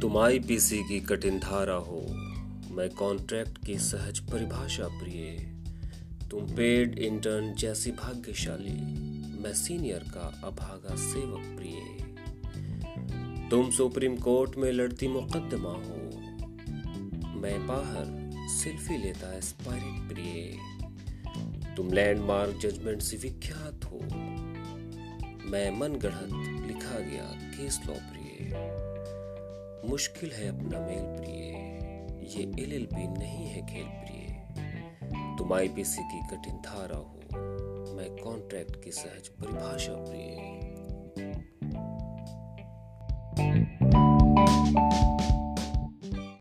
तुम आईपीसी की कठिन धारा हो। मैं कॉन्ट्रैक्ट की सहज परिभाषा प्रिय। तुम पेड इंटर्न जैसी भाग्यशाली। मैं सीनियर का अभागा सेवक प्रिय। तुम सुप्रीम कोर्ट में लड़ती मुकदमा हो। मैं बाहर सेल्फी लेता एस्पायरिंग प्रिय। तुम लैंडमार्क जजमेंट से विख्यात हो। मैं मन गढ़त लिखा गया केस लॉ प्रिय। मुश्किल है अपना मेल प्रिय। ये एल एल बी नहीं है खेल प्रिय। तुम आईपीसी की कठिन धारा हो। मैं कॉन्ट्रैक्ट की सहज परिभाषा प्रिय।